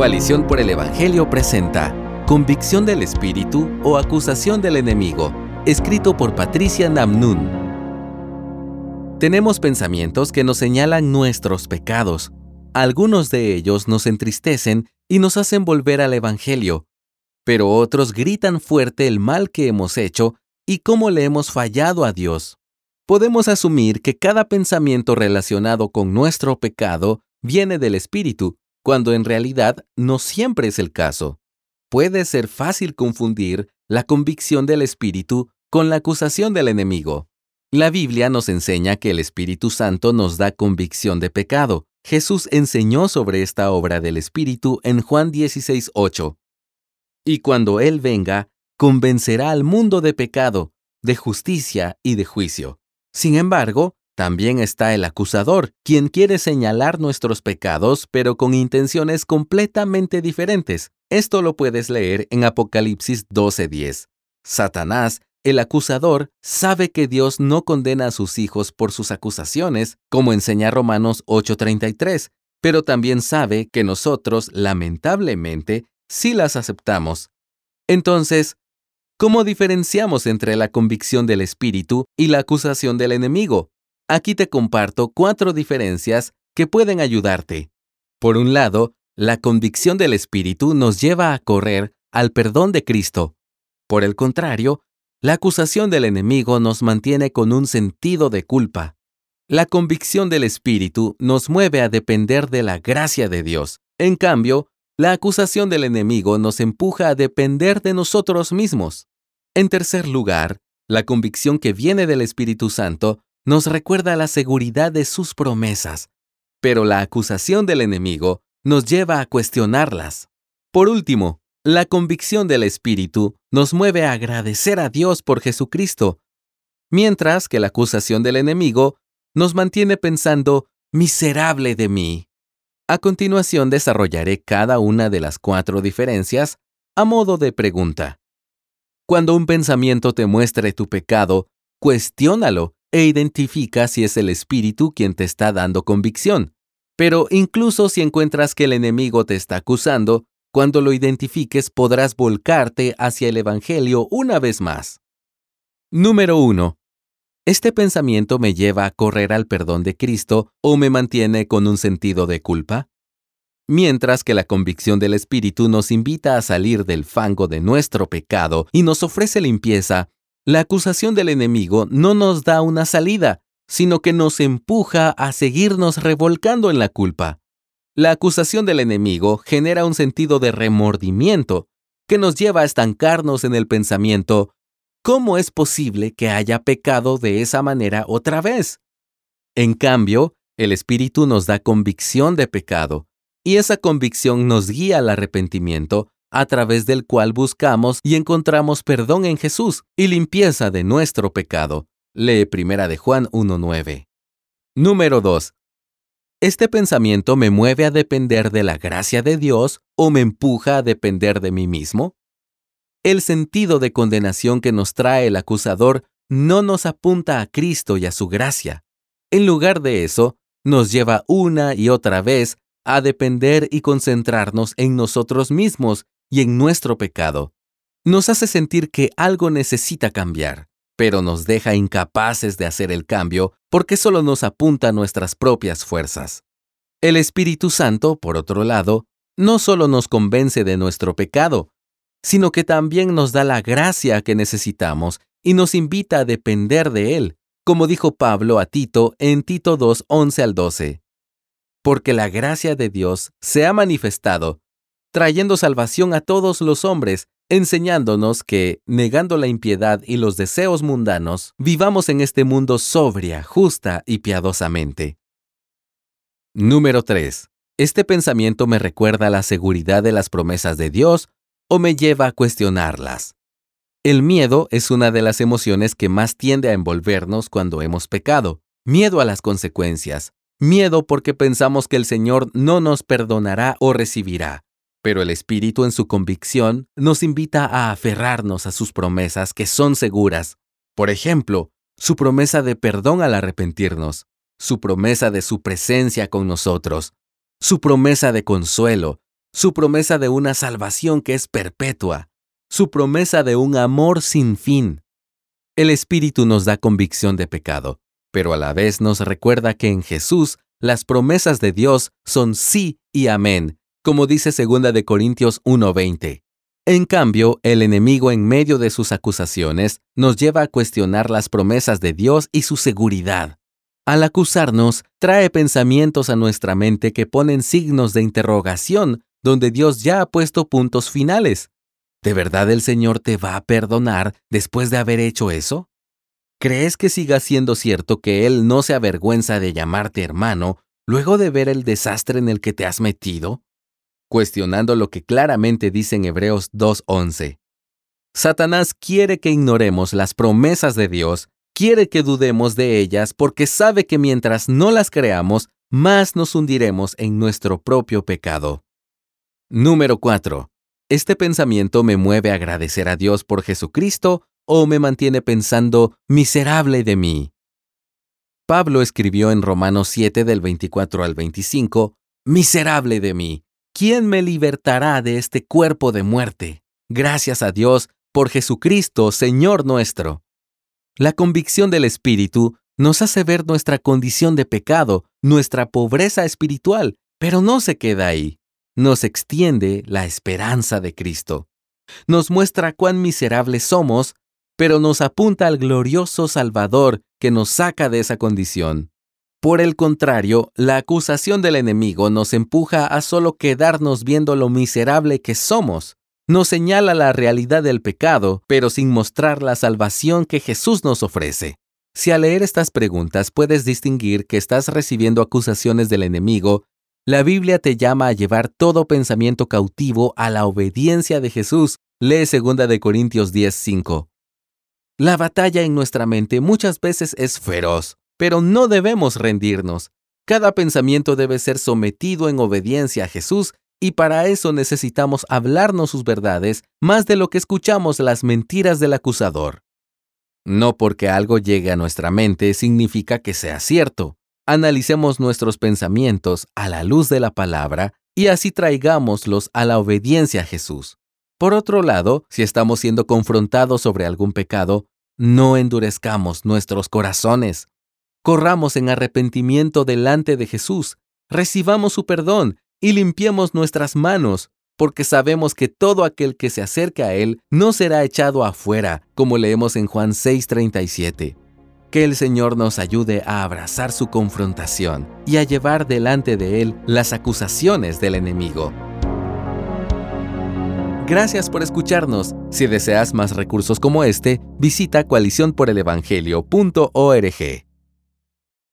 Coalición por el Evangelio presenta Convicción del Espíritu o Acusación del Enemigo, escrito por Patricia Namnun. Tenemos pensamientos que nos señalan nuestros pecados. Algunos de ellos nos entristecen y nos hacen volver al Evangelio, pero otros gritan fuerte el mal que hemos hecho y cómo le hemos fallado a Dios. Podemos asumir que cada pensamiento relacionado con nuestro pecado viene del Espíritu, cuando en realidad no siempre es el caso. Puede ser fácil confundir la convicción del Espíritu con la acusación del enemigo. La Biblia nos enseña que el Espíritu Santo nos da convicción de pecado. Jesús enseñó sobre esta obra del Espíritu en Juan 16:8. Y cuando Él venga, convencerá al mundo de pecado, de justicia y de juicio. Sin embargo, también está el acusador, quien quiere señalar nuestros pecados, pero con intenciones completamente diferentes. Esto lo puedes leer en Apocalipsis 12:10. Satanás, el acusador, sabe que Dios no condena a sus hijos por sus acusaciones, como enseña Romanos 8:33, pero también sabe que nosotros, lamentablemente, sí las aceptamos. Entonces, ¿cómo diferenciamos entre la convicción del Espíritu y la acusación del enemigo? Aquí te comparto cuatro diferencias que pueden ayudarte. Por un lado, la convicción del Espíritu nos lleva a correr al perdón de Cristo. Por el contrario, la acusación del enemigo nos mantiene con un sentido de culpa. La convicción del Espíritu nos mueve a depender de la gracia de Dios. En cambio, la acusación del enemigo nos empuja a depender de nosotros mismos. En tercer lugar, la convicción que viene del Espíritu Santo nos recuerda la seguridad de sus promesas, pero la acusación del enemigo nos lleva a cuestionarlas. Por último, la convicción del Espíritu nos mueve a agradecer a Dios por Jesucristo, mientras que la acusación del enemigo nos mantiene pensando, miserable de mí. A continuación desarrollaré cada una de las cuatro diferencias a modo de pregunta. Cuando un pensamiento te muestre tu pecado, cuestiónalo e identifica si es el Espíritu quien te está dando convicción. Pero incluso si encuentras que el enemigo te está acusando, cuando lo identifiques podrás volcarte hacia el Evangelio una vez más. Número 1. ¿Este pensamiento me lleva a correr al perdón de Cristo o me mantiene con un sentido de culpa? Mientras que la convicción del Espíritu nos invita a salir del fango de nuestro pecado y nos ofrece limpieza, la acusación del enemigo no nos da una salida, sino que nos empuja a seguirnos revolcando en la culpa. La acusación del enemigo genera un sentido de remordimiento que nos lleva a estancarnos en el pensamiento, ¿cómo es posible que haya pecado de esa manera otra vez? En cambio, el Espíritu nos da convicción de pecado, y esa convicción nos guía al arrepentimiento a través del cual buscamos y encontramos perdón en Jesús y limpieza de nuestro pecado. Lee Primera de Juan 1.9. Número 2. ¿Este pensamiento me mueve a depender de la gracia de Dios o me empuja a depender de mí mismo? El sentido de condenación que nos trae el acusador no nos apunta a Cristo y a su gracia. En lugar de eso, nos lleva una y otra vez a depender y concentrarnos en nosotros mismos y en nuestro pecado. Nos hace sentir que algo necesita cambiar, pero nos deja incapaces de hacer el cambio porque solo nos apunta a nuestras propias fuerzas. El Espíritu Santo, por otro lado, no solo nos convence de nuestro pecado, sino que también nos da la gracia que necesitamos y nos invita a depender de Él, como dijo Pablo a Tito en Tito 2, 11 al 12. Porque la gracia de Dios se ha manifestado, trayendo salvación a todos los hombres, enseñándonos que, negando la impiedad y los deseos mundanos, vivamos en este mundo sobria, justa y piadosamente. Número 3. ¿Este pensamiento me recuerda la seguridad de las promesas de Dios o me lleva a cuestionarlas? El miedo es una de las emociones que más tiende a envolvernos cuando hemos pecado. Miedo a las consecuencias. Miedo porque pensamos que el Señor no nos perdonará o recibirá. Pero el Espíritu en su convicción nos invita a aferrarnos a sus promesas que son seguras. Por ejemplo, su promesa de perdón al arrepentirnos, su promesa de su presencia con nosotros, su promesa de consuelo, su promesa de una salvación que es perpetua, su promesa de un amor sin fin. El Espíritu nos da convicción de pecado, pero a la vez nos recuerda que en Jesús las promesas de Dios son sí y amén, como dice 2 de Corintios 1:20. En cambio, el enemigo en medio de sus acusaciones nos lleva a cuestionar las promesas de Dios y su seguridad. Al acusarnos, trae pensamientos a nuestra mente que ponen signos de interrogación donde Dios ya ha puesto puntos finales. ¿De verdad el Señor te va a perdonar después de haber hecho eso? ¿Crees que siga siendo cierto que Él no se avergüenza de llamarte hermano luego de ver el desastre en el que te has metido? Cuestionando lo que claramente dice en Hebreos 2.11. Satanás quiere que ignoremos las promesas de Dios, quiere que dudemos de ellas porque sabe que mientras no las creamos, más nos hundiremos en nuestro propio pecado. Número 4. ¿Este pensamiento me mueve a agradecer a Dios por Jesucristo o me mantiene pensando miserable de mí? Pablo escribió en Romanos 7 del 24 al 25, Miserable de mí, ¿quién me libertará de este cuerpo de muerte? Gracias a Dios por Jesucristo, Señor nuestro. La convicción del Espíritu nos hace ver nuestra condición de pecado, nuestra pobreza espiritual, pero no se queda ahí nos extiende la esperanza de Cristo. Nos muestra cuán miserables somos, pero nos apunta al glorioso Salvador que nos saca de esa condición. Por el contrario, la acusación del enemigo nos empuja a solo quedarnos viendo lo miserable que somos. Nos señala la realidad del pecado, pero sin mostrar la salvación que Jesús nos ofrece. Si al leer estas preguntas puedes distinguir que estás recibiendo acusaciones del enemigo, la Biblia te llama a llevar todo pensamiento cautivo a la obediencia de Jesús. Lee 2 de Corintios 10:5. La batalla en nuestra mente muchas veces es feroz, pero no debemos rendirnos. Cada pensamiento debe ser sometido en obediencia a Jesús y para eso necesitamos hablarnos sus verdades más de lo que escuchamos las mentiras del acusador. No porque algo llegue a nuestra mente significa que sea cierto analicemos nuestros pensamientos a la luz de la palabra y así traigámoslos a la obediencia a Jesús. Por otro lado, si estamos siendo confrontados sobre algún pecado, no endurezcamos nuestros corazones. Corramos en arrepentimiento delante de Jesús, recibamos su perdón y limpiemos nuestras manos, porque sabemos que todo aquel que se acerca a Él no será echado afuera, como leemos en Juan 6:37. Que el Señor nos ayude a abrazar su confrontación y a llevar delante de Él las acusaciones del enemigo. Gracias por escucharnos. Si deseas más recursos como este, visita coaliciónporelevangelio.org.